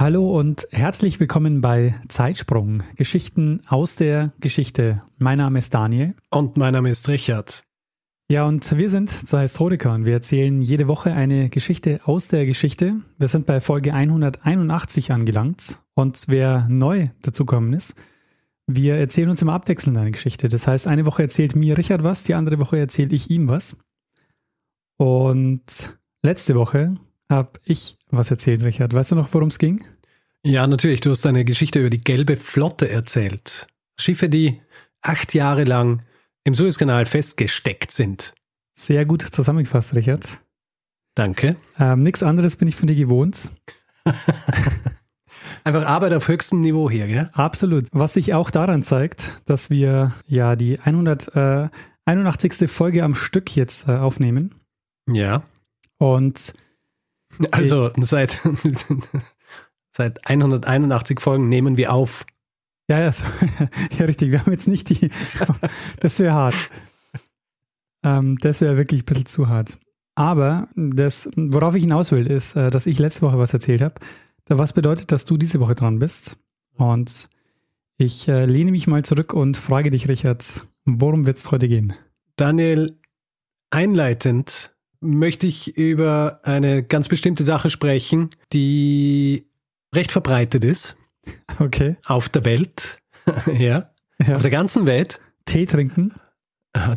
Hallo und herzlich willkommen bei Zeitsprung, Geschichten aus der Geschichte. Mein Name ist Daniel. Und mein Name ist Richard. Ja, und wir sind zwei Historiker und wir erzählen jede Woche eine Geschichte aus der Geschichte. Wir sind bei Folge 181 angelangt und wer neu dazukommen ist, wir erzählen uns immer abwechselnd eine Geschichte. Das heißt, eine Woche erzählt mir Richard was, die andere Woche erzähle ich ihm was. Und letzte Woche habe ich was erzählt, Richard. Weißt du noch, worum es ging? Ja, natürlich. Du hast eine Geschichte über die gelbe Flotte erzählt. Schiffe, die acht Jahre lang im Suezkanal festgesteckt sind. Sehr gut zusammengefasst, Richard. Danke. Ähm, Nichts anderes bin ich von dir gewohnt. Einfach Arbeit auf höchstem Niveau hier, gell? Absolut. Was sich auch daran zeigt, dass wir ja die 181. Folge am Stück jetzt äh, aufnehmen. Ja. Und also seit, seit 181 Folgen nehmen wir auf. Ja, ja, so, ja, richtig. Wir haben jetzt nicht die. Das wäre hart. Ähm, das wäre wirklich ein bisschen zu hart. Aber das, worauf ich hinaus will, ist, äh, dass ich letzte Woche was erzählt habe. Was bedeutet, dass du diese Woche dran bist. Und ich äh, lehne mich mal zurück und frage dich, Richard, worum wird es heute gehen? Daniel, einleitend möchte ich über eine ganz bestimmte Sache sprechen, die recht verbreitet ist. Okay. Auf der Welt. ja. ja. Auf der ganzen Welt. Tee trinken.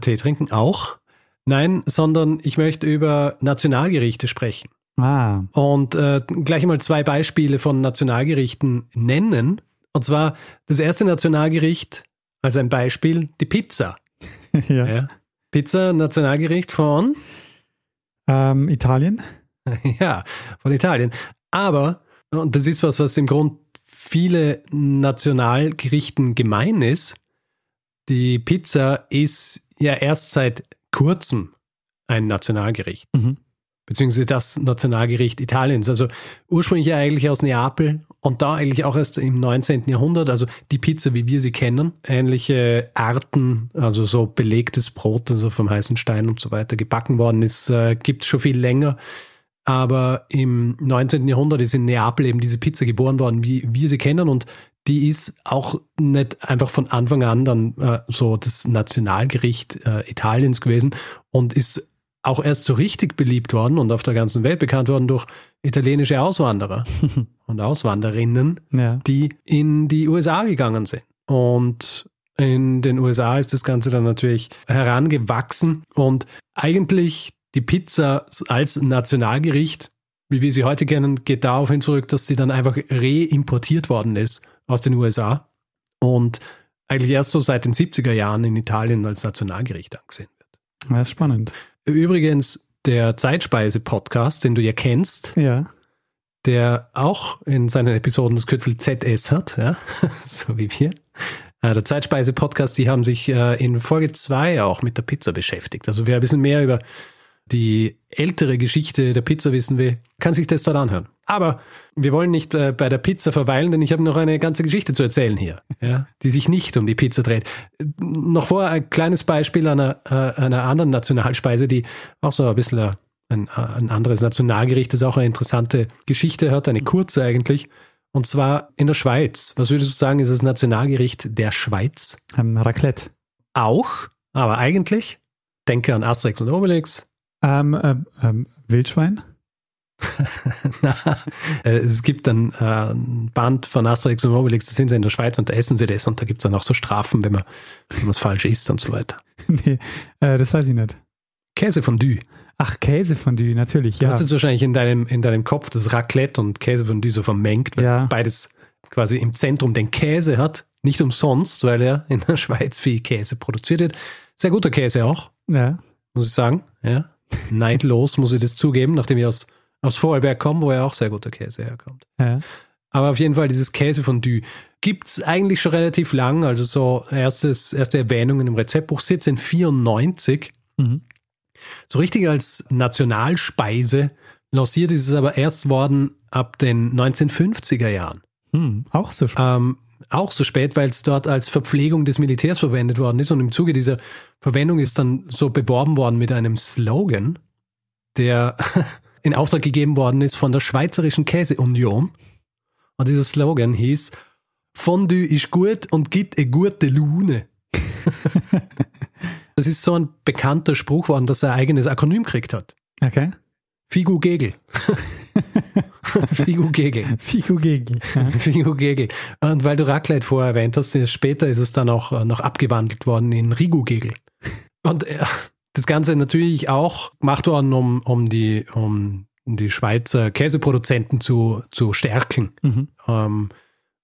Tee trinken auch. Nein, sondern ich möchte über Nationalgerichte sprechen. Ah. Und äh, gleich mal zwei Beispiele von Nationalgerichten nennen. Und zwar das erste Nationalgericht als ein Beispiel, die Pizza. ja. ja. Pizza, Nationalgericht von ähm, Italien? Ja, von Italien. Aber, und das ist was, was im Grund viele Nationalgerichten gemein ist, die Pizza ist ja erst seit kurzem ein Nationalgericht. Mhm beziehungsweise das Nationalgericht Italiens. Also ursprünglich eigentlich aus Neapel und da eigentlich auch erst im 19. Jahrhundert, also die Pizza, wie wir sie kennen, ähnliche Arten, also so belegtes Brot, also vom heißen Stein und so weiter gebacken worden ist, äh, gibt es schon viel länger. Aber im 19. Jahrhundert ist in Neapel eben diese Pizza geboren worden, wie wir sie kennen und die ist auch nicht einfach von Anfang an dann äh, so das Nationalgericht äh, Italiens gewesen und ist auch erst so richtig beliebt worden und auf der ganzen Welt bekannt worden durch italienische Auswanderer und Auswanderinnen, ja. die in die USA gegangen sind. Und in den USA ist das Ganze dann natürlich herangewachsen und eigentlich die Pizza als Nationalgericht, wie wir sie heute kennen, geht darauf hin zurück, dass sie dann einfach reimportiert worden ist aus den USA und eigentlich erst so seit den 70er Jahren in Italien als Nationalgericht angesehen wird. Das ist spannend. Übrigens, der Zeitspeise-Podcast, den du ja kennst, ja. der auch in seinen Episoden das Kürzel ZS hat, ja, so wie wir. Äh, der Zeitspeise-Podcast, die haben sich äh, in Folge 2 auch mit der Pizza beschäftigt. Also wer ein bisschen mehr über die ältere Geschichte der Pizza wissen will, kann sich das dort anhören. Aber wir wollen nicht äh, bei der Pizza verweilen, denn ich habe noch eine ganze Geschichte zu erzählen hier, ja, die sich nicht um die Pizza dreht. Noch vor ein kleines Beispiel einer, äh, einer anderen Nationalspeise, die auch so ein bisschen ein, ein anderes Nationalgericht, das auch eine interessante Geschichte hat, eine kurze eigentlich. Und zwar in der Schweiz. Was würdest du sagen, ist das Nationalgericht der Schweiz? Ähm, Raclette. Auch, aber eigentlich, denke an Asterix und Obelix, ähm, ähm, ähm, Wildschwein? Na, äh, es gibt dann äh, ein Band von Asterix und Obelix, da sind sie in der Schweiz und da essen sie das und da gibt es dann auch so Strafen, wenn man es falsch isst und so weiter. nee, äh, das weiß ich nicht. Käsefondue. Ach, Käsefondue, natürlich, ja. Du hast jetzt wahrscheinlich in deinem, in deinem Kopf das Raclette und Käsefondue so vermengt, weil ja. beides quasi im Zentrum den Käse hat. Nicht umsonst, weil er in der Schweiz viel Käse produziert wird. Sehr guter Käse auch. Ja. Muss ich sagen. Ja neidlos, muss ich das zugeben, nachdem ich aus, aus Vorarlberg komme, wo ja auch sehr guter Käse herkommt. Ja. Aber auf jeden Fall dieses Käsefondue gibt es eigentlich schon relativ lang. Also so erstes, erste Erwähnungen im Rezeptbuch 1794. Mhm. So richtig als Nationalspeise lanciert ist es aber erst worden ab den 1950er Jahren. Hm, auch so spät. Ähm, auch so spät, weil es dort als Verpflegung des Militärs verwendet worden ist. Und im Zuge dieser Verwendung ist dann so beworben worden mit einem Slogan, der in Auftrag gegeben worden ist von der Schweizerischen Käseunion. Und dieser Slogan hieß, Fondue ist gut und gibt eine gute Lune. das ist so ein bekannter Spruch worden, dass er ein eigenes Akronym gekriegt hat. Okay. Figu Gegel. Figu Gegel. Figu Gegel. Ja. Figu Gegel. Und weil du Raclette vorher erwähnt hast, später ist es dann auch äh, noch abgewandelt worden in Rigu Gegel. Und das Ganze natürlich auch gemacht worden, um, um, die, um die Schweizer Käseproduzenten zu, zu stärken. Mhm. Ähm,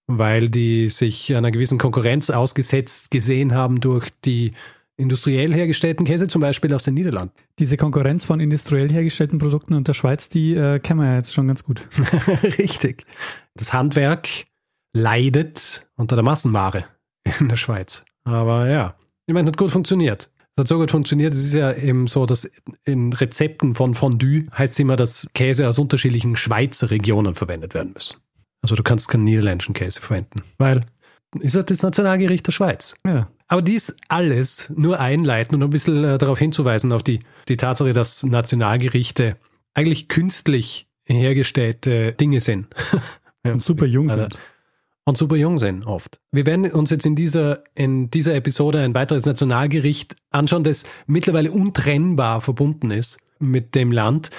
weil die sich einer gewissen Konkurrenz ausgesetzt gesehen haben durch die industriell hergestellten Käse, zum Beispiel aus den Niederlanden. Diese Konkurrenz von industriell hergestellten Produkten und der Schweiz, die äh, kennen wir ja jetzt schon ganz gut. Richtig. Das Handwerk leidet unter der Massenware in der Schweiz. Aber ja, ich meine, hat gut funktioniert. Es hat so gut funktioniert. Es ist ja eben so, dass in Rezepten von Fondue heißt es immer, dass Käse aus unterschiedlichen Schweizer Regionen verwendet werden müssen. Also du kannst keinen niederländischen Käse verwenden, weil ist halt das Nationalgericht der Schweiz. Ja. Aber dies alles nur einleiten und ein bisschen äh, darauf hinzuweisen, auf die, die Tatsache, dass Nationalgerichte eigentlich künstlich hergestellte Dinge sind. Ja, Und super jung also- sind. Und super jung sind oft. Wir werden uns jetzt in dieser, in dieser Episode ein weiteres Nationalgericht anschauen, das mittlerweile untrennbar verbunden ist mit dem Land.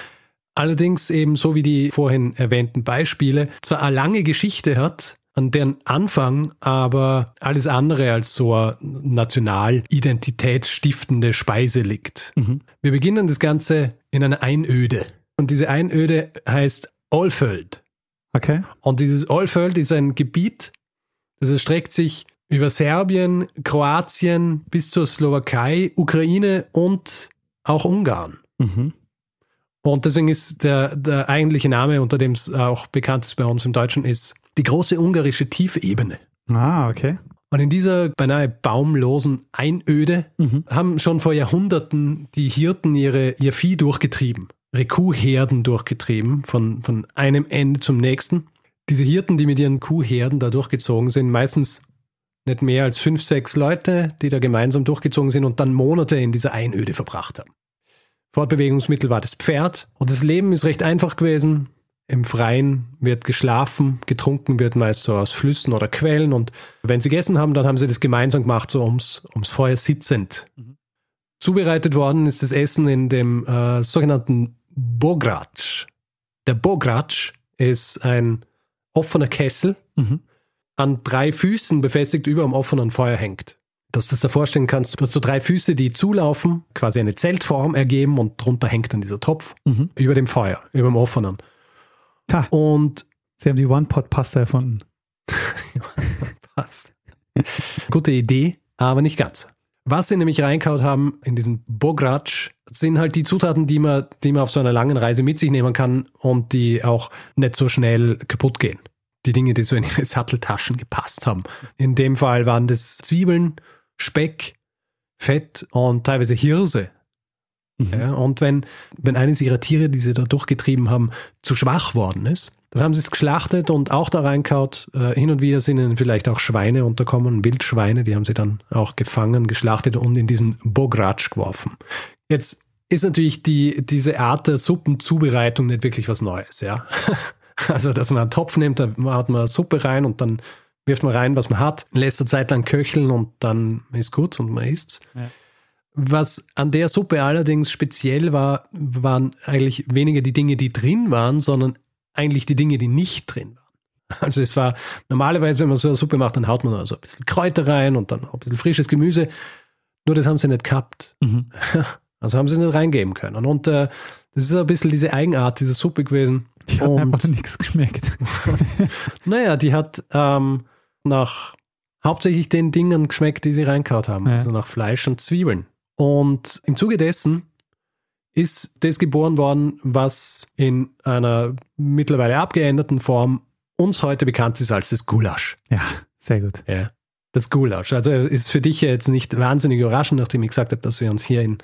Allerdings eben so wie die vorhin erwähnten Beispiele zwar eine lange Geschichte hat, an deren Anfang aber alles andere als so eine nationalidentitätsstiftende Speise liegt. Mhm. Wir beginnen das Ganze in einer Einöde. Und diese Einöde heißt Olföld. Okay. Und dieses Olföld ist ein Gebiet, das erstreckt sich über Serbien, Kroatien bis zur Slowakei, Ukraine und auch Ungarn. Mhm. Und deswegen ist der, der eigentliche Name, unter dem es auch bekannt ist bei uns im Deutschen, ist die große ungarische Tiefebene. Ah, okay. Und in dieser beinahe baumlosen Einöde Mhm. haben schon vor Jahrhunderten die Hirten ihre, ihr Vieh durchgetrieben, Kuhherden durchgetrieben, von, von einem Ende zum nächsten. Diese Hirten, die mit ihren Kuhherden da durchgezogen sind, meistens nicht mehr als fünf, sechs Leute, die da gemeinsam durchgezogen sind und dann Monate in dieser Einöde verbracht haben. Fortbewegungsmittel war das Pferd und das Leben ist recht einfach gewesen. Im Freien wird geschlafen, getrunken wird meist so aus Flüssen oder Quellen und wenn sie gegessen haben, dann haben sie das gemeinsam gemacht, so ums, ums Feuer sitzend. Zubereitet worden ist das Essen in dem äh, sogenannten Bogratsch. Der Bogratsch ist ein offener Kessel, Mhm. an drei Füßen befestigt über dem offenen Feuer hängt. Dass du das dir vorstellen kannst, du hast so drei Füße, die zulaufen, quasi eine Zeltform ergeben und drunter hängt dann dieser Topf Mhm. über dem Feuer, über dem offenen. Ha, Und sie haben die One-Pot-Pasta erfunden. passt. Gute Idee, aber nicht ganz. Was sie nämlich reinkaut haben in diesen Bogratsch, sind halt die Zutaten, die man, die man auf so einer langen Reise mit sich nehmen kann und die auch nicht so schnell kaputt gehen. Die Dinge, die so in ihre Satteltaschen gepasst haben. In dem Fall waren das Zwiebeln, Speck, Fett und teilweise Hirse. Mhm. Ja, und wenn, wenn eines ihrer Tiere, die sie da durchgetrieben haben, zu schwach worden ist, dann haben sie es geschlachtet und auch da reinkaut. Äh, hin und wieder sind ihnen vielleicht auch Schweine unterkommen, Wildschweine, die haben sie dann auch gefangen, geschlachtet und in diesen Bogratsch geworfen. Jetzt ist natürlich die, diese Art der Suppenzubereitung nicht wirklich was Neues, ja. Also, dass man einen Topf nimmt, da hat man Suppe rein und dann wirft man rein, was man hat, lässt eine Zeit lang köcheln und dann ist gut und man isst. Ja. Was an der Suppe allerdings speziell war, waren eigentlich weniger die Dinge, die drin waren, sondern eigentlich die Dinge, die nicht drin waren. Also es war normalerweise, wenn man so eine Suppe macht, dann haut man also ein bisschen Kräuter rein und dann auch ein bisschen frisches Gemüse. Nur das haben sie nicht gehabt. Mhm. Also haben sie es nicht reingeben können. Und äh, das ist ein bisschen diese Eigenart dieser Suppe gewesen. Die hat Und- einfach nichts geschmeckt. Naja, die hat ähm, nach hauptsächlich den Dingen geschmeckt, die sie reinkaut haben. Ja. Also nach Fleisch und Zwiebeln. Und im Zuge dessen ist das geboren worden, was in einer mittlerweile abgeänderten Form uns heute bekannt ist als das Gulasch. Ja, sehr gut. Ja. Das Gulasch. Also ist für dich ja jetzt nicht wahnsinnig überraschend, nachdem ich gesagt habe, dass wir uns hier in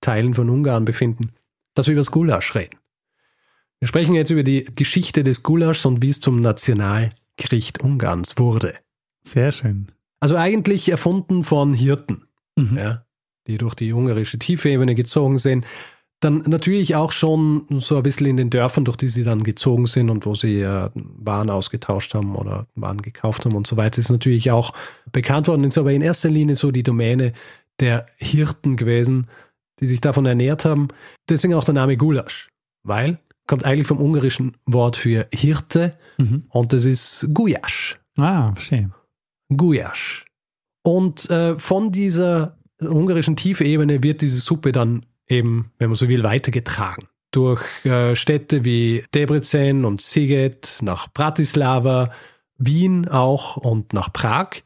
Teilen von Ungarn befinden, dass wir über das Gulasch reden. Wir sprechen jetzt über die Geschichte des Gulaschs und wie es zum Nationalgericht Ungarns wurde. Sehr schön. Also eigentlich erfunden von Hirten, Mhm. ja, die durch die ungarische Tiefebene gezogen sind. Dann natürlich auch schon so ein bisschen in den Dörfern, durch die sie dann gezogen sind und wo sie äh, Waren ausgetauscht haben oder Waren gekauft haben und so weiter, ist natürlich auch bekannt worden. Ist aber in erster Linie so die Domäne der Hirten gewesen, die sich davon ernährt haben. Deswegen auch der Name Gulasch, weil kommt eigentlich vom ungarischen Wort für Hirte Mhm. und das ist Guyasch. Ah, verstehe. Guyasch. Und äh, von dieser ungarischen Tiefebene wird diese Suppe dann eben, wenn man so will, weitergetragen. Durch äh, Städte wie Debrecen und Siget, nach Bratislava, Wien auch und nach Prag.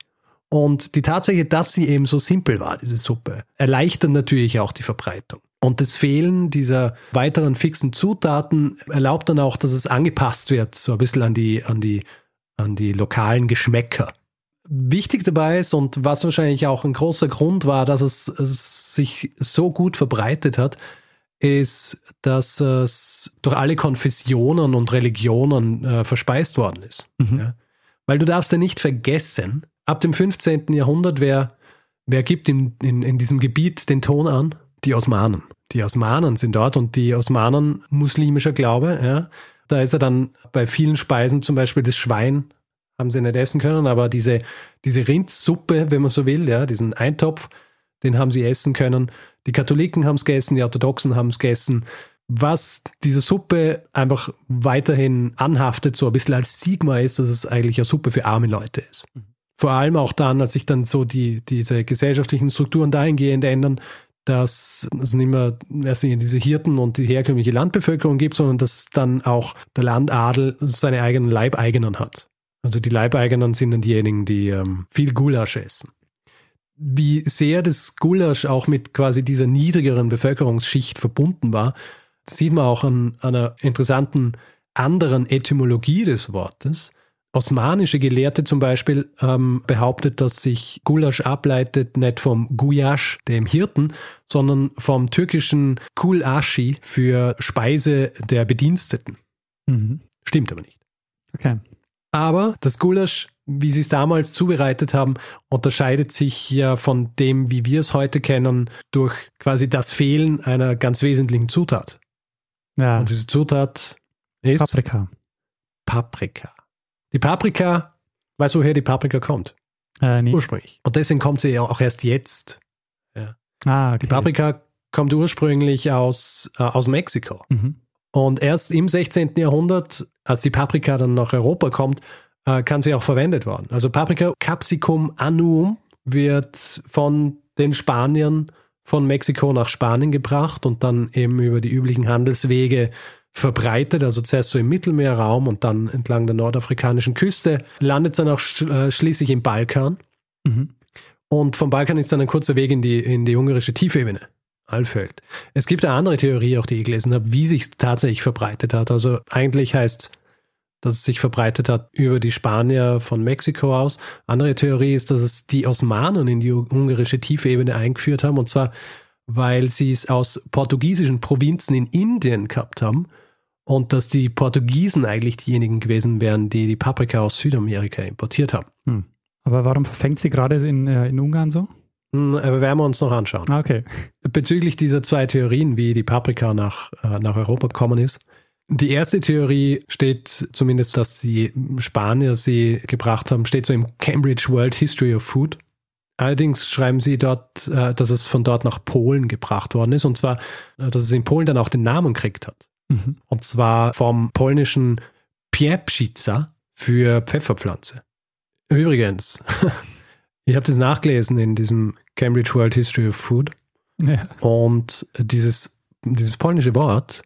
Und die Tatsache, dass sie eben so simpel war, diese Suppe, erleichtert natürlich auch die Verbreitung. Und das Fehlen dieser weiteren fixen Zutaten erlaubt dann auch, dass es angepasst wird, so ein bisschen an die, an die, an die lokalen Geschmäcker. Wichtig dabei ist und was wahrscheinlich auch ein großer Grund war, dass es, es sich so gut verbreitet hat, ist, dass es durch alle Konfessionen und Religionen äh, verspeist worden ist. Mhm. Ja. Weil du darfst ja nicht vergessen, ab dem 15. Jahrhundert, wer, wer gibt in, in, in diesem Gebiet den Ton an? Die Osmanen. Die Osmanen sind dort und die Osmanen muslimischer Glaube, ja. Da ist er dann bei vielen Speisen zum Beispiel das Schwein haben sie nicht essen können, aber diese, diese Rindsuppe, wenn man so will, ja, diesen Eintopf, den haben sie essen können. Die Katholiken haben es gegessen, die Orthodoxen haben es gegessen. Was diese Suppe einfach weiterhin anhaftet, so ein bisschen als Sigma ist, dass es eigentlich eine Suppe für arme Leute ist. Vor allem auch dann, als sich dann so die, diese gesellschaftlichen Strukturen dahingehend ändern, dass es nicht mehr erst diese Hirten und die herkömmliche Landbevölkerung gibt, sondern dass dann auch der Landadel seine eigenen Leibeigenen hat. Also die Leibeigenen sind dann diejenigen, die ähm, viel Gulasch essen. Wie sehr das Gulasch auch mit quasi dieser niedrigeren Bevölkerungsschicht verbunden war, sieht man auch an, an einer interessanten anderen Etymologie des Wortes. Osmanische Gelehrte zum Beispiel ähm, behauptet, dass sich Gulasch ableitet nicht vom Guyash, dem Hirten, sondern vom türkischen Kulashi für Speise der Bediensteten. Mhm. Stimmt aber nicht. Okay. Aber das Gulasch, wie sie es damals zubereitet haben, unterscheidet sich ja von dem, wie wir es heute kennen, durch quasi das Fehlen einer ganz wesentlichen Zutat. Ja, Und diese Zutat ist Paprika. Paprika. Die Paprika, weißt du, woher die Paprika kommt? Äh, nee. Ursprünglich. Und deswegen kommt sie ja auch erst jetzt. Ah, okay. Die Paprika kommt ursprünglich aus, äh, aus Mexiko. Mhm. Und erst im 16. Jahrhundert, als die Paprika dann nach Europa kommt, äh, kann sie auch verwendet worden. Also Paprika Capsicum annuum wird von den Spaniern von Mexiko nach Spanien gebracht und dann eben über die üblichen Handelswege verbreitet, also zuerst so im Mittelmeerraum und dann entlang der nordafrikanischen Küste, landet es dann auch äh, schließlich im Balkan. Mhm. Und vom Balkan ist dann ein kurzer Weg in die, in die ungarische Tiefebene. Alfeld. Es gibt eine andere Theorie, auch die ich gelesen habe, wie sich tatsächlich verbreitet hat. Also eigentlich heißt, dass es sich verbreitet hat über die Spanier von Mexiko aus. Andere Theorie ist, dass es die Osmanen in die ungarische Tiefebene eingeführt haben. Und zwar, weil sie es aus portugiesischen Provinzen in Indien gehabt haben. Und dass die Portugiesen eigentlich diejenigen gewesen wären, die die Paprika aus Südamerika importiert haben. Hm. Aber warum verfängt sie gerade in, äh, in Ungarn so? Hm, Aber werden wir uns noch anschauen. Ah, okay. bezüglich dieser zwei Theorien, wie die Paprika nach, äh, nach Europa gekommen ist. Die erste Theorie steht zumindest, dass die Spanier sie gebracht haben, steht so im Cambridge World History of Food. Allerdings schreiben sie dort, äh, dass es von dort nach Polen gebracht worden ist und zwar, äh, dass es in Polen dann auch den Namen gekriegt hat. Mhm. Und zwar vom polnischen Piepszica für Pfefferpflanze. Übrigens, ich habe das nachgelesen in diesem Cambridge World History of Food. Ja. Und dieses, dieses polnische Wort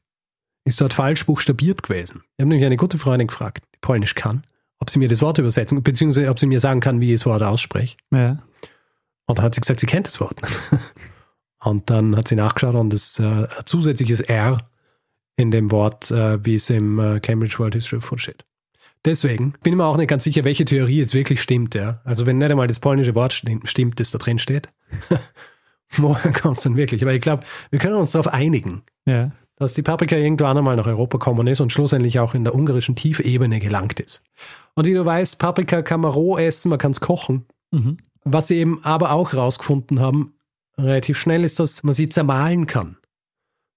ist dort falsch buchstabiert gewesen. Ich habe nämlich eine gute Freundin gefragt, die Polnisch kann, ob sie mir das Wort übersetzen, beziehungsweise ob sie mir sagen kann, wie ich das Wort ausspreche. ja. Und dann hat sie gesagt, sie kennt das Wort. Und dann hat sie nachgeschaut und das äh, zusätzliches R in dem Wort, äh, wie es im äh, Cambridge World History of Food steht. Deswegen bin ich mir auch nicht ganz sicher, welche Theorie jetzt wirklich stimmt. Ja? Also wenn nicht einmal das polnische Wort stimmt, das da drin steht, woher kommt es dann wirklich? Aber ich glaube, wir können uns darauf einigen, Ja. dass die Paprika irgendwann einmal nach Europa gekommen ist und schlussendlich auch in der ungarischen Tiefebene gelangt ist. Und wie du weißt, Paprika kann man roh essen, man kann es kochen. Mhm. Was sie eben aber auch herausgefunden haben, relativ schnell, ist, dass man sie zermahlen kann.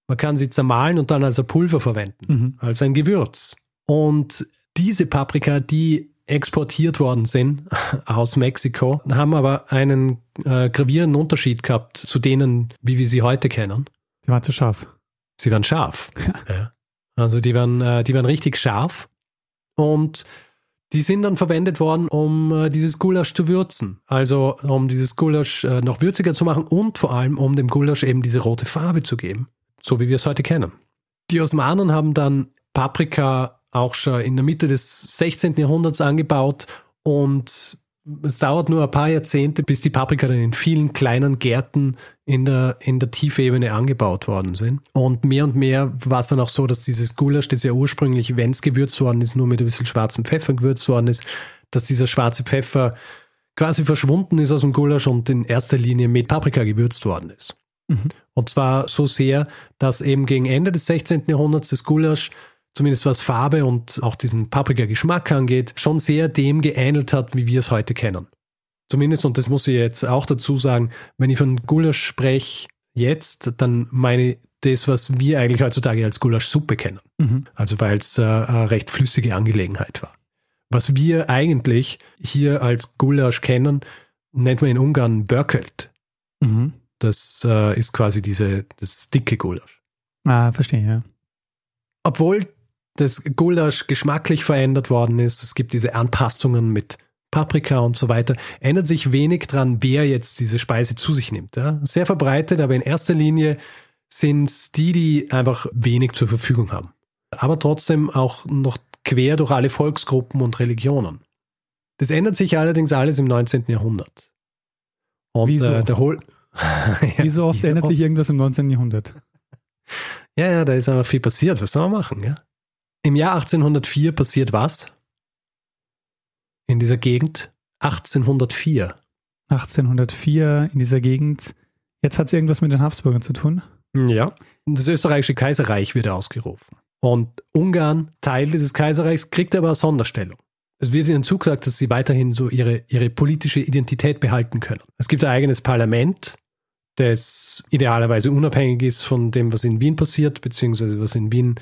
Man kann sie zermahlen und dann als Pulver verwenden, Mhm. als ein Gewürz. Und diese Paprika, die exportiert worden sind aus Mexiko, haben aber einen äh, gravierenden Unterschied gehabt zu denen, wie wir sie heute kennen. Die waren zu scharf. Sie waren scharf. Ja. Also die waren, äh, die waren richtig scharf und die sind dann verwendet worden, um äh, dieses Gulasch zu würzen. Also um dieses Gulasch äh, noch würziger zu machen und vor allem um dem Gulasch eben diese rote Farbe zu geben, so wie wir es heute kennen. Die Osmanen haben dann Paprika auch schon in der Mitte des 16. Jahrhunderts angebaut und es dauert nur ein paar Jahrzehnte, bis die Paprika dann in vielen kleinen Gärten in der, in der Tiefebene angebaut worden sind. Und mehr und mehr war es dann auch so, dass dieses Gulasch, das ja ursprünglich, wenn es gewürzt worden ist, nur mit ein bisschen schwarzem Pfeffer gewürzt worden ist, dass dieser schwarze Pfeffer quasi verschwunden ist aus dem Gulasch und in erster Linie mit Paprika gewürzt worden ist. Mhm. Und zwar so sehr, dass eben gegen Ende des 16. Jahrhunderts das Gulasch, zumindest was Farbe und auch diesen Paprika-Geschmack angeht, schon sehr dem geähnelt hat, wie wir es heute kennen. Zumindest, und das muss ich jetzt auch dazu sagen, wenn ich von Gulasch spreche jetzt, dann meine ich das, was wir eigentlich heutzutage als Gulaschsuppe kennen. Mhm. Also weil es äh, eine recht flüssige Angelegenheit war. Was wir eigentlich hier als Gulasch kennen, nennt man in Ungarn Börkelt. Mhm. Das äh, ist quasi diese, das dicke Gulasch. Ah, verstehe, ja. Obwohl das Gulasch geschmacklich verändert worden ist, es gibt diese Anpassungen mit Paprika und so weiter, ändert sich wenig dran, wer jetzt diese Speise zu sich nimmt. Ja? Sehr verbreitet, aber in erster Linie sind es die, die einfach wenig zur Verfügung haben. Aber trotzdem auch noch quer durch alle Volksgruppen und Religionen. Das ändert sich allerdings alles im 19. Jahrhundert. Und Wie so äh, oft. der Hol Wie so oft ändert sich irgendwas im 19. Jahrhundert. Ja, ja, da ist aber viel passiert. Was soll man machen? Ja? Im Jahr 1804 passiert was? In dieser Gegend? 1804. 1804 in dieser Gegend. Jetzt hat es irgendwas mit den Habsburgern zu tun. Ja. Das österreichische Kaiserreich wird ausgerufen. Und Ungarn, Teil dieses Kaiserreichs, kriegt aber eine Sonderstellung. Es wird ihnen zugesagt, dass sie weiterhin so ihre, ihre politische Identität behalten können. Es gibt ein eigenes Parlament, das idealerweise unabhängig ist von dem, was in Wien passiert, beziehungsweise was in Wien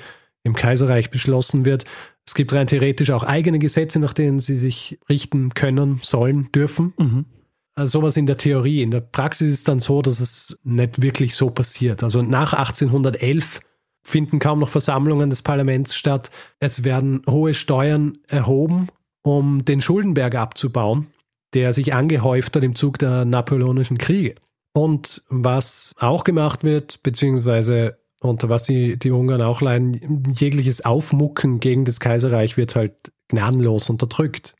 im Kaiserreich beschlossen wird. Es gibt rein theoretisch auch eigene Gesetze, nach denen sie sich richten können, sollen, dürfen. Mhm. Also sowas in der Theorie. In der Praxis ist dann so, dass es nicht wirklich so passiert. Also nach 1811 finden kaum noch Versammlungen des Parlaments statt. Es werden hohe Steuern erhoben, um den Schuldenberg abzubauen, der sich angehäuft hat im Zug der napoleonischen Kriege. Und was auch gemacht wird, beziehungsweise unter was die, die Ungarn auch leiden, jegliches Aufmucken gegen das Kaiserreich wird halt gnadenlos unterdrückt.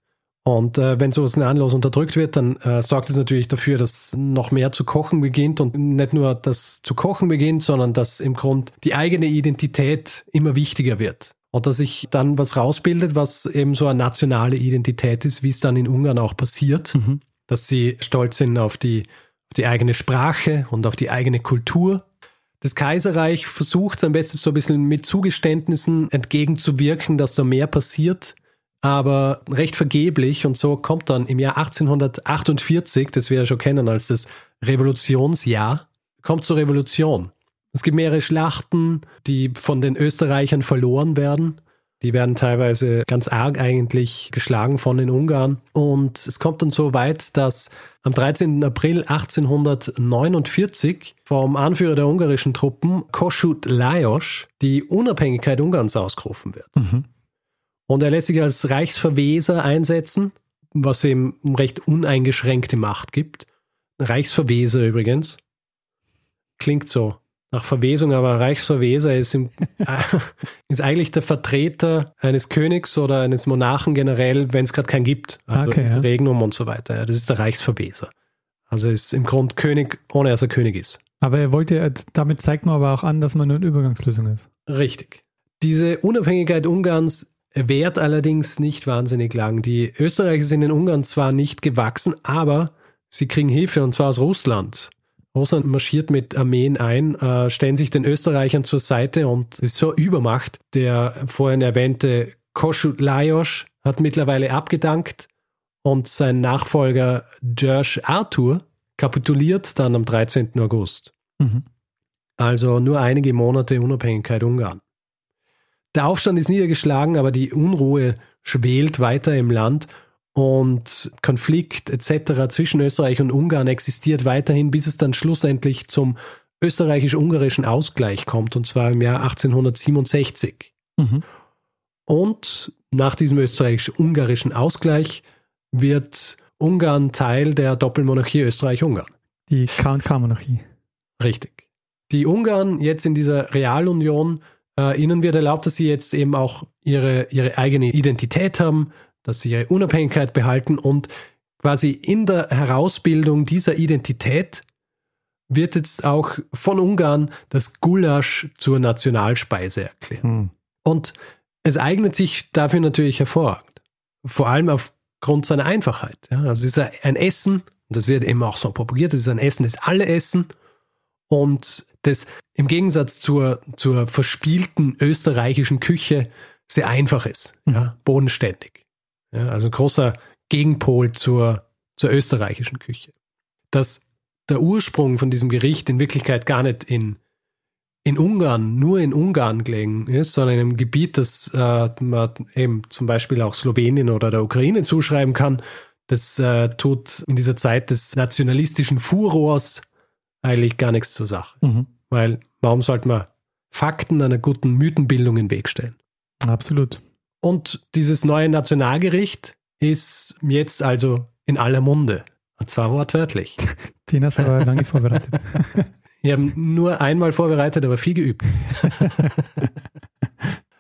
Und äh, wenn sowas gnadenlos unterdrückt wird, dann äh, sorgt es natürlich dafür, dass noch mehr zu kochen beginnt und nicht nur das zu kochen beginnt, sondern dass im Grund die eigene Identität immer wichtiger wird. Und dass sich dann was rausbildet, was eben so eine nationale Identität ist, wie es dann in Ungarn auch passiert, Mhm. dass sie stolz sind auf die, auf die eigene Sprache und auf die eigene Kultur. Das Kaiserreich versucht am besten so ein bisschen mit Zugeständnissen entgegenzuwirken, dass da mehr passiert, aber recht vergeblich. Und so kommt dann im Jahr 1848, das wir ja schon kennen als das Revolutionsjahr, kommt zur Revolution. Es gibt mehrere Schlachten, die von den Österreichern verloren werden. Die werden teilweise ganz arg eigentlich geschlagen von den Ungarn. Und es kommt dann so weit, dass am 13. April 1849 vom Anführer der ungarischen Truppen, Kossuth Lajos, die Unabhängigkeit Ungarns ausgerufen wird. Mhm. Und er lässt sich als Reichsverweser einsetzen, was ihm recht uneingeschränkte Macht gibt. Reichsverweser übrigens. Klingt so nach Verwesung, aber Reichsverweser ist, im, ist eigentlich der Vertreter eines Königs oder eines Monarchen generell, wenn es gerade keinen gibt. Also Okay, ja. Regnum und so weiter. Ja, das ist der Reichsverweser. Also ist im Grund König, ohne dass er König ist. Aber er wollte, damit zeigt man aber auch an, dass man nur eine Übergangslösung ist. Richtig. Diese Unabhängigkeit Ungarns währt allerdings nicht wahnsinnig lang. Die Österreicher sind in Ungarn zwar nicht gewachsen, aber sie kriegen Hilfe und zwar aus Russland. Russland marschiert mit Armeen ein, äh, stellen sich den Österreichern zur Seite und ist so Übermacht. Der vorhin erwähnte Kossuth Lajos hat mittlerweile abgedankt und sein Nachfolger George Arthur kapituliert dann am 13. August. Mhm. Also nur einige Monate Unabhängigkeit Ungarn. Der Aufstand ist niedergeschlagen, aber die Unruhe schwelt weiter im Land und Konflikt etc. zwischen Österreich und Ungarn existiert weiterhin, bis es dann schlussendlich zum österreichisch-ungarischen Ausgleich kommt, und zwar im Jahr 1867. Mhm. Und nach diesem österreichisch-ungarischen Ausgleich wird Ungarn Teil der Doppelmonarchie Österreich-Ungarn. Die K&K-Monarchie. Richtig. Die Ungarn jetzt in dieser Realunion, äh, ihnen wird erlaubt, dass sie jetzt eben auch ihre, ihre eigene Identität haben, dass sie ihre Unabhängigkeit behalten und quasi in der Herausbildung dieser Identität wird jetzt auch von Ungarn das Gulasch zur Nationalspeise erklärt. Hm. Und es eignet sich dafür natürlich hervorragend. Vor allem aufgrund seiner Einfachheit. Ja, also es ist ein Essen, und das wird eben auch so propagiert, es ist ein Essen, das alle essen und das im Gegensatz zur, zur verspielten österreichischen Küche sehr einfach ist, ja, mhm. bodenständig. Ja, also ein großer Gegenpol zur, zur österreichischen Küche. Dass der Ursprung von diesem Gericht in Wirklichkeit gar nicht in, in Ungarn, nur in Ungarn gelegen ist, sondern in einem Gebiet, das äh, man eben zum Beispiel auch Slowenien oder der Ukraine zuschreiben kann, das äh, tut in dieser Zeit des nationalistischen Furors eigentlich gar nichts zur Sache. Mhm. Weil warum sollte man Fakten einer guten Mythenbildung in den Weg stellen? Absolut. Und dieses neue Nationalgericht ist jetzt also in aller Munde. Und zwar wortwörtlich. Den hast du aber lange vorbereitet. Wir haben nur einmal vorbereitet, aber viel geübt.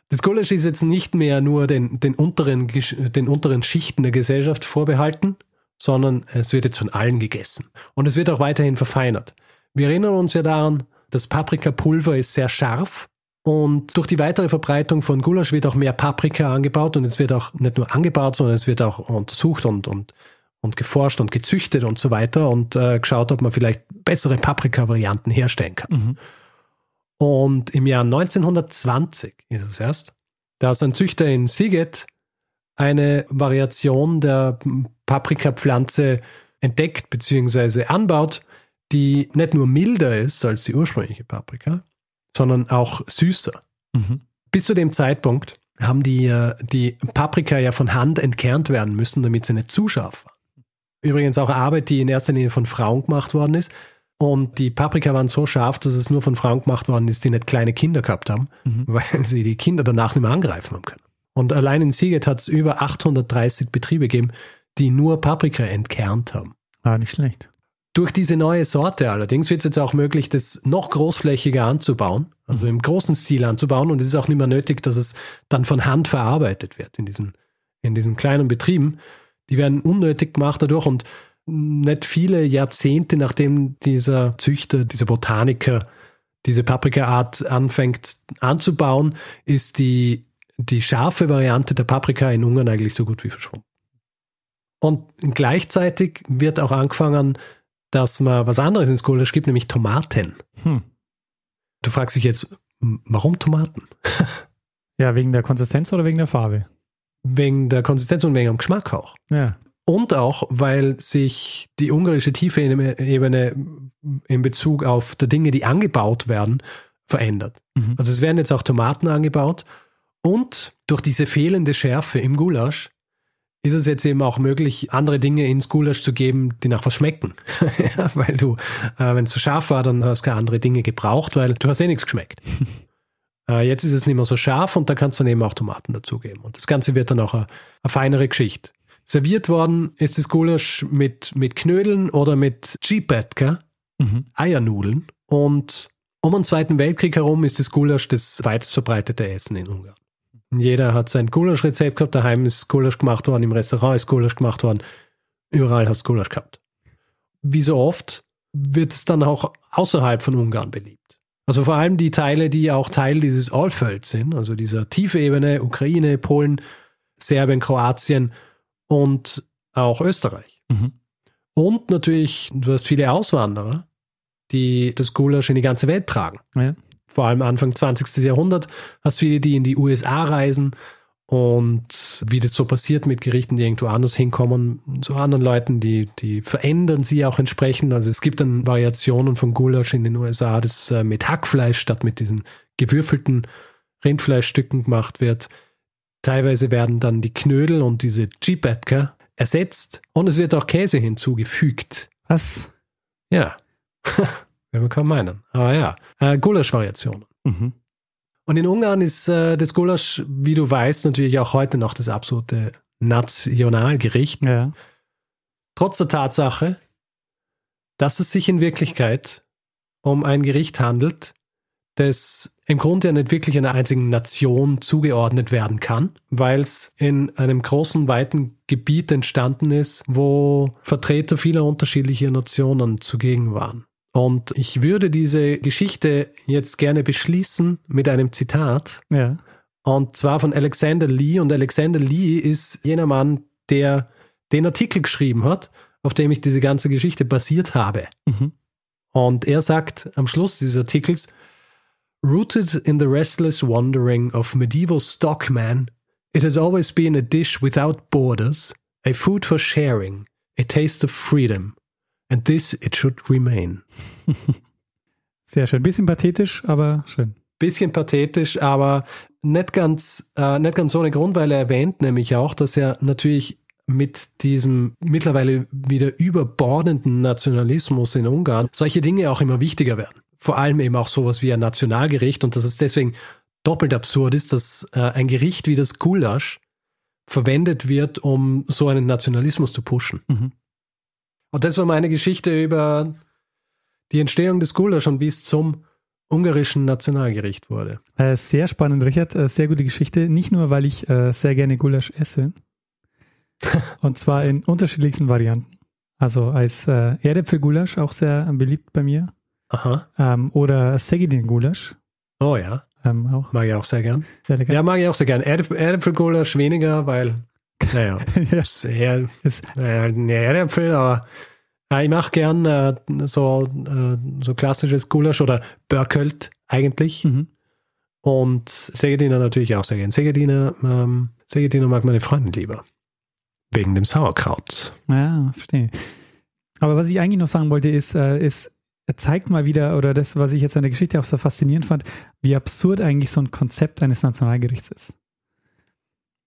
Das Gulasch ist jetzt nicht mehr nur den, den, unteren, den unteren Schichten der Gesellschaft vorbehalten, sondern es wird jetzt von allen gegessen. Und es wird auch weiterhin verfeinert. Wir erinnern uns ja daran, das Paprikapulver ist sehr scharf und durch die weitere Verbreitung von Gulasch wird auch mehr Paprika angebaut und es wird auch nicht nur angebaut, sondern es wird auch untersucht und, und, und geforscht und gezüchtet und so weiter und äh, geschaut, ob man vielleicht bessere Paprika-Varianten herstellen kann. Mhm. Und im Jahr 1920 ist es erst, da ist ein Züchter in Siget eine Variation der Paprikapflanze entdeckt bzw. anbaut, die nicht nur milder ist als die ursprüngliche Paprika, sondern auch süßer. Mhm. Bis zu dem Zeitpunkt haben die, äh, die Paprika ja von Hand entkernt werden müssen, damit sie nicht zu scharf war. Übrigens auch Arbeit, die in erster Linie von Frauen gemacht worden ist. Und die Paprika waren so scharf, dass es nur von Frauen gemacht worden ist, die nicht kleine Kinder gehabt haben, mhm. weil sie die Kinder danach nicht mehr angreifen haben können. Und allein in Siget hat es über 830 Betriebe gegeben, die nur Paprika entkernt haben. Ah, nicht schlecht. Durch diese neue Sorte allerdings wird es jetzt auch möglich, das noch großflächiger anzubauen, also im großen Stil anzubauen. Und es ist auch nicht mehr nötig, dass es dann von Hand verarbeitet wird in diesen, in diesen kleinen Betrieben. Die werden unnötig gemacht dadurch und nicht viele Jahrzehnte nachdem dieser Züchter, dieser Botaniker diese Paprikaart anfängt anzubauen, ist die, die scharfe Variante der Paprika in Ungarn eigentlich so gut wie verschwunden. Und gleichzeitig wird auch angefangen, dass man was anderes ins Gulasch gibt, nämlich Tomaten. Hm. Du fragst dich jetzt, warum Tomaten? ja, wegen der Konsistenz oder wegen der Farbe? Wegen der Konsistenz und wegen dem Geschmack auch. Ja. Und auch, weil sich die ungarische Tiefebene in Bezug auf die Dinge, die angebaut werden, verändert. Mhm. Also es werden jetzt auch Tomaten angebaut und durch diese fehlende Schärfe im Gulasch ist es jetzt eben auch möglich, andere Dinge ins Gulasch zu geben, die nach was schmecken. ja, weil du, äh, wenn es zu scharf war, dann hast du keine andere Dinge gebraucht, weil du hast eh nichts geschmeckt. äh, jetzt ist es nicht mehr so scharf und da kannst du dann eben auch Tomaten dazugeben. Und das Ganze wird dann auch eine, eine feinere Geschichte. Serviert worden ist das Gulasch mit, mit Knödeln oder mit Cipetka, mhm. Eiernudeln. Und um den Zweiten Weltkrieg herum ist das Gulasch das weit verbreitete Essen in Ungarn. Jeder hat sein Gulasch-Rezept gehabt, daheim ist Gulasch gemacht worden, im Restaurant ist Gulasch gemacht worden, überall hast du Gulasch gehabt. Wie so oft wird es dann auch außerhalb von Ungarn beliebt. Also vor allem die Teile, die auch Teil dieses Allfeld sind, also dieser Tiefebene, Ukraine, Polen, Serbien, Kroatien und auch Österreich. Mhm. Und natürlich, du hast viele Auswanderer, die das Gulasch in die ganze Welt tragen. Ja. Vor allem Anfang 20. Jahrhundert hast viele, die in die USA reisen und wie das so passiert mit Gerichten, die irgendwo anders hinkommen, zu anderen Leuten, die, die verändern sie auch entsprechend. Also es gibt dann Variationen von Gulasch in den USA, das äh, mit Hackfleisch statt mit diesen gewürfelten Rindfleischstücken gemacht wird. Teilweise werden dann die Knödel und diese Chipetka ersetzt und es wird auch Käse hinzugefügt. Was? Ja, man kaum meinen. Aber ja, äh, Gulasch-Variationen. Mhm. Und in Ungarn ist äh, das Gulasch, wie du weißt, natürlich auch heute noch das absolute Nationalgericht. Ja. Trotz der Tatsache, dass es sich in Wirklichkeit um ein Gericht handelt, das im Grunde ja nicht wirklich einer einzigen Nation zugeordnet werden kann, weil es in einem großen, weiten Gebiet entstanden ist, wo Vertreter vieler unterschiedlicher Nationen zugegen waren. Und ich würde diese Geschichte jetzt gerne beschließen mit einem Zitat. Ja. Und zwar von Alexander Lee. Und Alexander Lee ist jener Mann, der den Artikel geschrieben hat, auf dem ich diese ganze Geschichte basiert habe. Mhm. Und er sagt am Schluss dieses Artikels, Rooted in the restless wandering of medieval stockmen, it has always been a dish without borders, a food for sharing, a taste of freedom. And this it should remain. Sehr schön. Bisschen pathetisch, aber schön. Bisschen pathetisch, aber nicht ganz, äh, nicht ganz ohne Grund, weil er erwähnt nämlich auch, dass er natürlich mit diesem mittlerweile wieder überbordenden Nationalismus in Ungarn solche Dinge auch immer wichtiger werden. Vor allem eben auch sowas wie ein Nationalgericht und dass es deswegen doppelt absurd ist, dass äh, ein Gericht wie das Gulasch verwendet wird, um so einen Nationalismus zu pushen. Mhm. Und das war meine Geschichte über die Entstehung des Gulasch und wie es zum ungarischen Nationalgericht wurde. Äh, sehr spannend, Richard. Äh, sehr gute Geschichte. Nicht nur, weil ich äh, sehr gerne Gulasch esse. und zwar in unterschiedlichsten Varianten. Also als äh, Erdäpfelgulasch, auch sehr beliebt bei mir. Aha. Ähm, oder Segedin-Gulasch. Oh ja. Ähm, auch Mag ich auch sehr gern. sehr lecker. Ja, mag ich auch sehr gern. Erdäpfel- Erdäpfelgulasch weniger, weil, naja, Ja. Ist, äh, ein Erdäpfel, aber ja, ich mache gern äh, so, äh, so klassisches Gulasch oder Börkölt eigentlich. mhm. Und Segediner natürlich auch sehr gern. Segediner, ähm, Segediner mag meine Freundin lieber. Wegen dem Sauerkraut. Ja, verstehe. Aber was ich eigentlich noch sagen wollte, ist, äh, ist, er zeigt mal wieder, oder das, was ich jetzt an der Geschichte auch so faszinierend fand, wie absurd eigentlich so ein Konzept eines Nationalgerichts ist.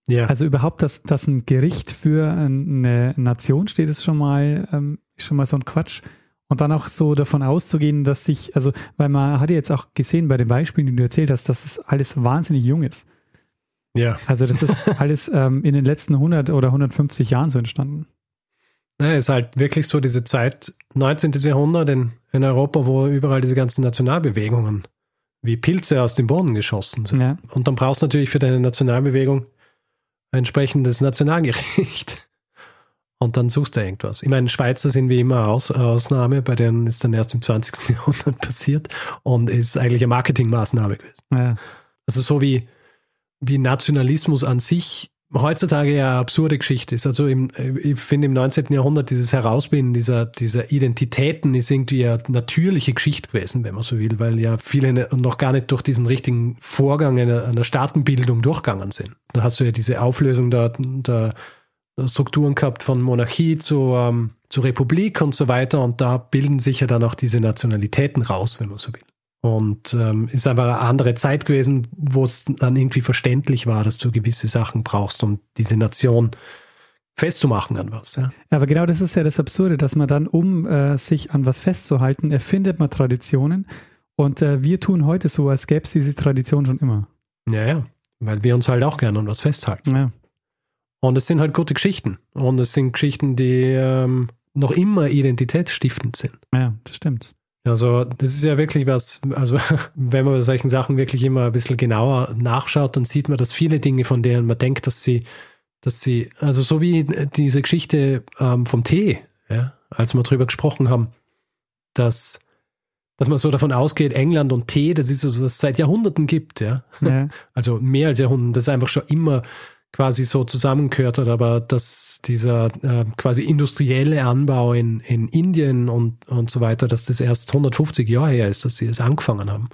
Ja. Also überhaupt, dass, dass ein Gericht für eine Nation steht, ist schon mal, ähm, schon mal so ein Quatsch. Und dann auch so davon auszugehen, dass sich, also, weil man hat ja jetzt auch gesehen bei den Beispielen, die du erzählt hast, dass es alles wahnsinnig jung ist. ja. Also das ist alles ähm, in den letzten 100 oder 150 Jahren so entstanden. Ja, ist halt wirklich so diese Zeit, 19. Jahrhundert in, in Europa, wo überall diese ganzen Nationalbewegungen wie Pilze aus dem Boden geschossen sind. Ja. Und dann brauchst du natürlich für deine Nationalbewegung ein entsprechendes Nationalgericht. Und dann suchst du irgendwas. Ich meine, Schweizer sind wie immer Aus, Ausnahme, bei denen ist dann erst im 20. Jahrhundert passiert und ist eigentlich eine Marketingmaßnahme gewesen. Ja. Also so wie, wie Nationalismus an sich heutzutage ja absurde Geschichte ist. Also im, ich finde im 19. Jahrhundert dieses Herausbilden dieser, dieser Identitäten ist irgendwie eine natürliche Geschichte gewesen, wenn man so will, weil ja viele ne- noch gar nicht durch diesen richtigen Vorgang einer, einer Staatenbildung durchgegangen sind. Da hast du ja diese Auflösung der, der Strukturen gehabt von Monarchie zu, ähm, zu Republik und so weiter und da bilden sich ja dann auch diese Nationalitäten raus, wenn man so will. Und ähm, ist einfach eine andere Zeit gewesen, wo es dann irgendwie verständlich war, dass du gewisse Sachen brauchst, um diese Nation festzumachen an was. Ja? Aber genau das ist ja das Absurde, dass man dann, um äh, sich an was festzuhalten, erfindet man Traditionen. Und äh, wir tun heute so, als gäbe es diese Tradition schon immer. ja, ja, weil wir uns halt auch gerne an was festhalten. Ja. Und es sind halt gute Geschichten. Und es sind Geschichten, die ähm, noch immer identitätsstiftend sind. Ja, das stimmt. Also das ist ja wirklich was, also wenn man bei solchen Sachen wirklich immer ein bisschen genauer nachschaut, dann sieht man, dass viele Dinge, von denen man denkt, dass sie, dass sie, also so wie diese Geschichte ähm, vom Tee, ja, als wir drüber gesprochen haben, dass dass man so davon ausgeht, England und Tee, das ist so, was es seit Jahrhunderten gibt, ja. Ja. Also mehr als Jahrhunderten, das einfach schon immer quasi so zusammengehört hat, aber dass dieser äh, quasi industrielle Anbau in, in Indien und, und so weiter, dass das erst 150 Jahre her ist, dass sie es angefangen haben.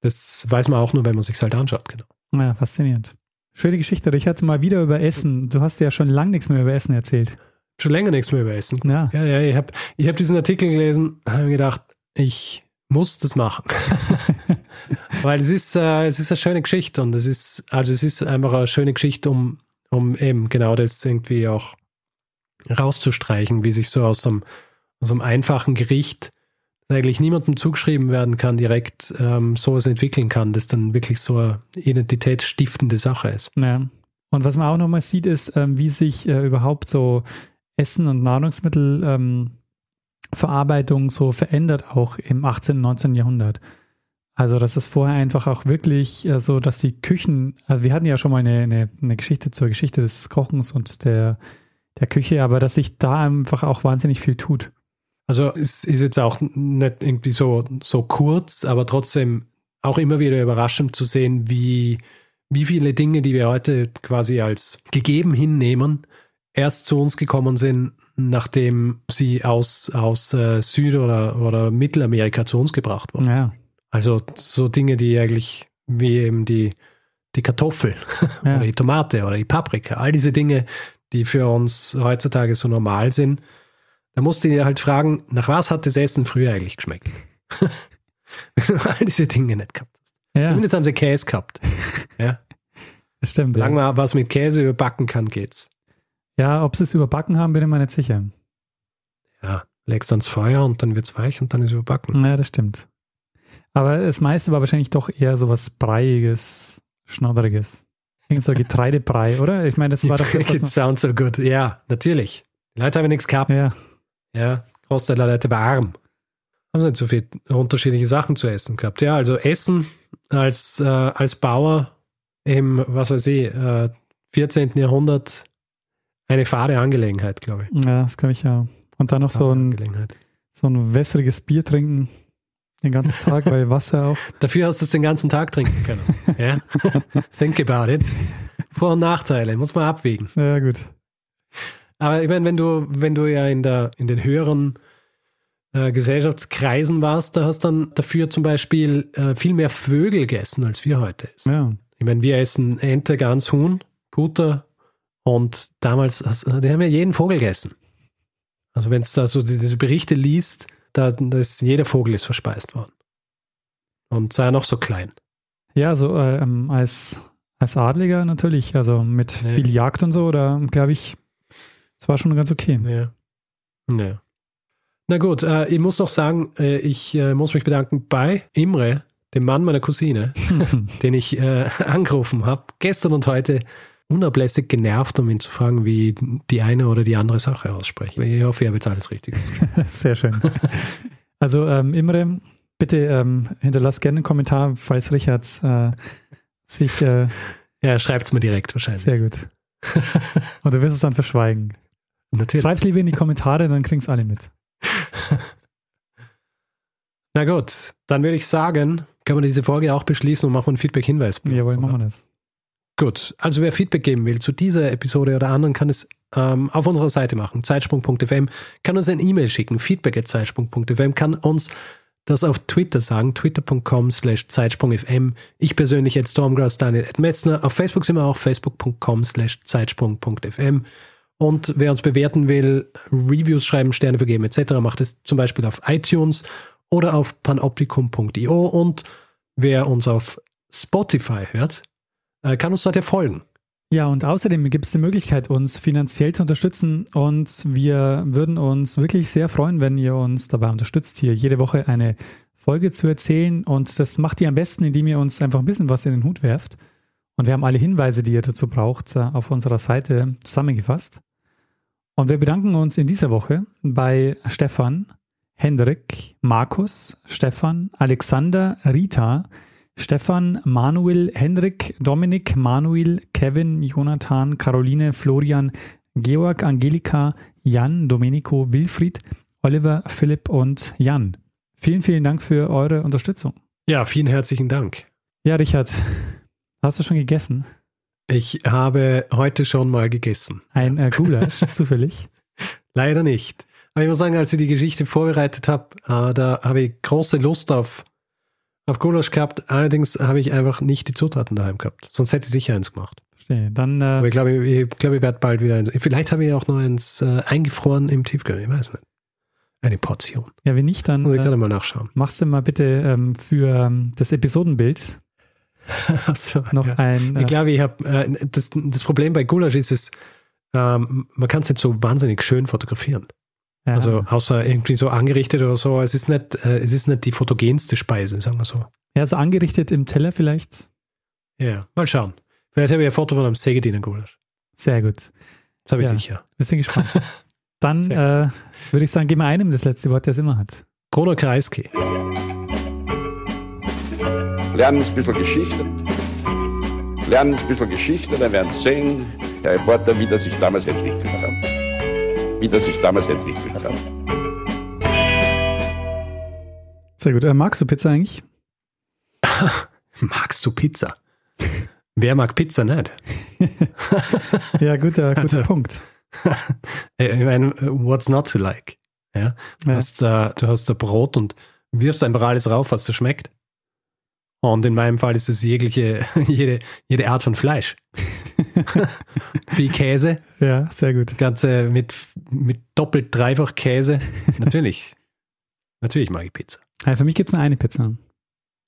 Das weiß man auch nur, wenn man sich halt anschaut, genau. Ja, faszinierend. Schöne Geschichte, Richard, mal wieder über Essen. Du hast ja schon lange nichts mehr über Essen erzählt. Schon länger nichts mehr über Essen. Ja, Ja, ja, ich habe ich hab diesen Artikel gelesen, habe mir gedacht, ich muss das machen. Weil es ist, äh, es ist eine schöne Geschichte und es ist, also es ist einfach eine schöne Geschichte, um, um eben genau das irgendwie auch rauszustreichen, wie sich so aus einem, aus einem einfachen Gericht, das eigentlich niemandem zugeschrieben werden kann, direkt ähm, sowas entwickeln kann, das dann wirklich so eine identitätsstiftende Sache ist. ja. Und was man auch nochmal sieht, ist, ähm, wie sich äh, überhaupt so Essen und Nahrungsmittel ähm, so verändert, auch im 18. und 19. Jahrhundert. Also, das ist vorher einfach auch wirklich äh, so, dass die Küchen, also wir hatten ja schon mal eine, eine, eine Geschichte zur Geschichte des Kochens und der, der Küche, aber dass sich da einfach auch wahnsinnig viel tut. Also es ist jetzt auch nicht irgendwie so, so kurz, aber trotzdem auch immer wieder überraschend zu sehen, wie, wie viele Dinge, die wir heute quasi als gegeben hinnehmen, erst zu uns gekommen sind, nachdem sie aus, aus äh, Süd- oder, oder Mittelamerika zu uns gebracht wurden. Ja, Also so Dinge, die eigentlich wie eben die, die Kartoffel Ja. oder die Tomate oder die Paprika, all diese Dinge, die für uns heutzutage so normal sind, da musst du dir halt fragen, nach was hat das Essen früher eigentlich geschmeckt? Wenn du all diese Dinge nicht gehabt hast. ja Zumindest haben sie Käse gehabt. Ja. das stimmt. Ja, Solange man was mit Käse überbacken kann, geht's. ja ob sie es überbacken haben, bin ich mir nicht sicher. Ja, legst ans Feuer und dann wird's weich und dann ist überbacken. Ja, das stimmt. Aber das meiste war wahrscheinlich doch eher so was Breiiges, Schnodderiges. Irgend so Getreidebrei, oder? Ich meine, das war doch das, It sounds so good. Ja, natürlich. Die Leute haben nichts gehabt. Ja, Ja, Großteil der Leute war arm. Haben nicht so viele unterschiedliche Sachen zu essen gehabt. Ja, also Essen als, äh, als Bauer im, was weiß ich, äh, 14. Jahrhundert eine fade Angelegenheit, glaube ich. ja, das glaube ich ja. Und dann noch so ein, so ein wässriges Bier trinken den ganzen Tag, weil Wasser auch. Dafür hast du es den ganzen Tag trinken können. ja? Think about it. Vor- und Nachteile, muss man abwägen. Ja, gut. Aber ich meine, wenn du, wenn du ja in, der, in den höheren äh, Gesellschaftskreisen warst, da hast dann dafür zum Beispiel äh, viel mehr Vögel gegessen, als wir heute essen. Ja. Ich meine, wir essen Ente, Gans, Huhn, Puter und damals, hast- die haben ja jeden Vogel gegessen. Also wenn es da so diese Berichte liest, da, da ist jeder Vogel ist verspeist worden. Und sei er noch so klein. Ja, so äh, ähm, als, als Adliger natürlich, also mit Ja. viel Jagd und so, da glaube ich, es war schon ganz okay. Ja. ja. Na gut, äh, ich muss noch sagen, äh, ich äh, muss mich bedanken bei Imre, dem Mann meiner Cousine, den ich äh, angerufen habe, gestern und heute unablässig genervt, um ihn zu fragen, wie die eine oder die andere Sache ausspreche. Ich hoffe, er habe jetzt alles richtig. Sehr schön. Also ähm, Imre, bitte ähm, hinterlass gerne einen Kommentar, falls Richard äh, sich äh, Ja, schreibt es mir direkt wahrscheinlich. sehr gut. Und du wirst es dann verschweigen. Natürlich. Schreib's lieber in die Kommentare, dann kriegen es alle mit. Na gut, dann würde ich sagen, können wir diese Folge auch beschließen und machen einen Feedback-Hinweis. Jawohl, machen wir das. Gut, also wer Feedback geben will zu dieser Episode oder anderen, kann es ähm, auf unserer Seite machen, zeitsprung.fm, kann uns ein E-Mail schicken, feedback.zeitsprung.fm, kann uns das auf Twitter sagen, twitter.com slash zeitsprung.fm. Ich persönlich at Stormgrass, Daniel at Metzner. Auf Facebook sind wir auch, facebook.com slash zeitsprung.fm. Und wer uns bewerten will, Reviews schreiben, Sterne vergeben etc., macht es zum Beispiel auf iTunes oder auf panoptikum.io. Und wer uns auf Spotify hört, kann uns dort ja folgen. Ja, und außerdem gibt es die Möglichkeit, uns finanziell zu unterstützen und wir würden uns wirklich sehr freuen, wenn ihr uns dabei unterstützt, hier jede Woche eine Folge zu erzählen und das macht ihr am besten, indem ihr uns einfach ein bisschen was in den Hut werft. Und wir haben alle Hinweise, die ihr dazu braucht, äh, auf unserer Seite zusammengefasst. Und wir bedanken uns in dieser Woche bei Stefan, Hendrik, Markus, Stefan, Alexander, Rita, Stefan, Manuel, Henrik, Dominik, Manuel, Kevin, Jonathan, Caroline, Florian, Georg, Angelika, Jan, Domenico, Wilfried, Oliver, Philipp und Jan. vielen, vielen Dank für eure Unterstützung. Ja, vielen herzlichen Dank. Ja, Richard, hast du schon gegessen? Ich habe heute schon mal gegessen. Ein äh, Gulasch, zufällig? Leider nicht. Aber ich muss sagen, als ich die Geschichte vorbereitet habe, äh, da habe ich große Lust auf, auf Gulasch gehabt. Allerdings habe ich einfach nicht die Zutaten daheim gehabt. Sonst hätte ich sicher eins gemacht. Verstehe. Dann, äh, Aber ich glaube, ich, ich, glaube, ich werde bald wieder eins. Vielleicht habe ich auch noch eins äh, eingefroren im Tiefkühl. Ich weiß nicht. Eine Portion. ja, wenn nicht, dann Muss ich äh, gerade mal nachschauen. machst du mal bitte ähm, für ähm, das Episodenbild Also, noch ja. ein. Ich Äh, glaube, ich habe äh, das, das Problem bei Gulasch ist es, ähm, man kann es nicht so wahnsinnig schön fotografieren. Ja, Also außer irgendwie so angerichtet oder so. Es ist nicht, äh, es ist nicht die fotogenste Speise, sagen wir so. ja, so angerichtet im Teller vielleicht. Ja, mal schauen. Vielleicht habe ich ein Foto von einem Sägediener Gulasch. Sehr gut. Das habe ich Ja. sicher. Wir sind gespannt. Dann äh, würde ich sagen, gib mal einem das letzte Wort, der es immer hat. Bruno Kreisky. Lernen ein bisschen Geschichte. Lernen ein bisschen Geschichte, dann werden Sie sehen, der Reporter, wie das sich damals entwickelt hat. Wie das sich damals entwickelt hat. Sehr gut. Äh, magst du Pizza eigentlich? Magst du Pizza? Wer mag Pizza nicht? Ja, guter, guter Also- Punkt. Äh, Ich meine, what's not to like? Ja? Du, Ja. hast, äh, du hast da Brot und wirfst einfach alles rauf, was dir schmeckt. Und in meinem Fall ist es jegliche, jede, jede Art von Fleisch. Viel Käse, Ja, sehr gut. Ganze mit, mit doppelt dreifach Käse. Natürlich. Natürlich mag ich Pizza. Ja, für mich gibt es nur eine Pizza.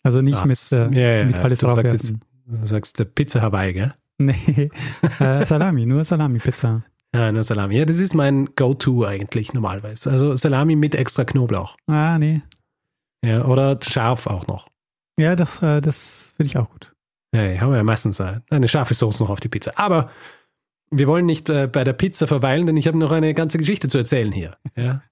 Also nicht Ach, mit, äh, ja, ja, mit alles Du sagst draufwerfen. Du sagst äh, Pizza Hawaii, gell? Nee, äh, Salami, nur Salami-Pizza. Ja, nur Salami. Ja, das ist mein Go-To eigentlich normalerweise. Also Salami mit extra Knoblauch. Ah, nee. Ja, oder scharf auch noch. Ja, das, äh, das finde ich auch gut. Ja, haben wir ja meistens äh, eine scharfe Soße noch auf die Pizza. Aber wir wollen nicht äh, bei der Pizza verweilen, denn ich habe noch eine ganze Geschichte zu erzählen hier. Ja?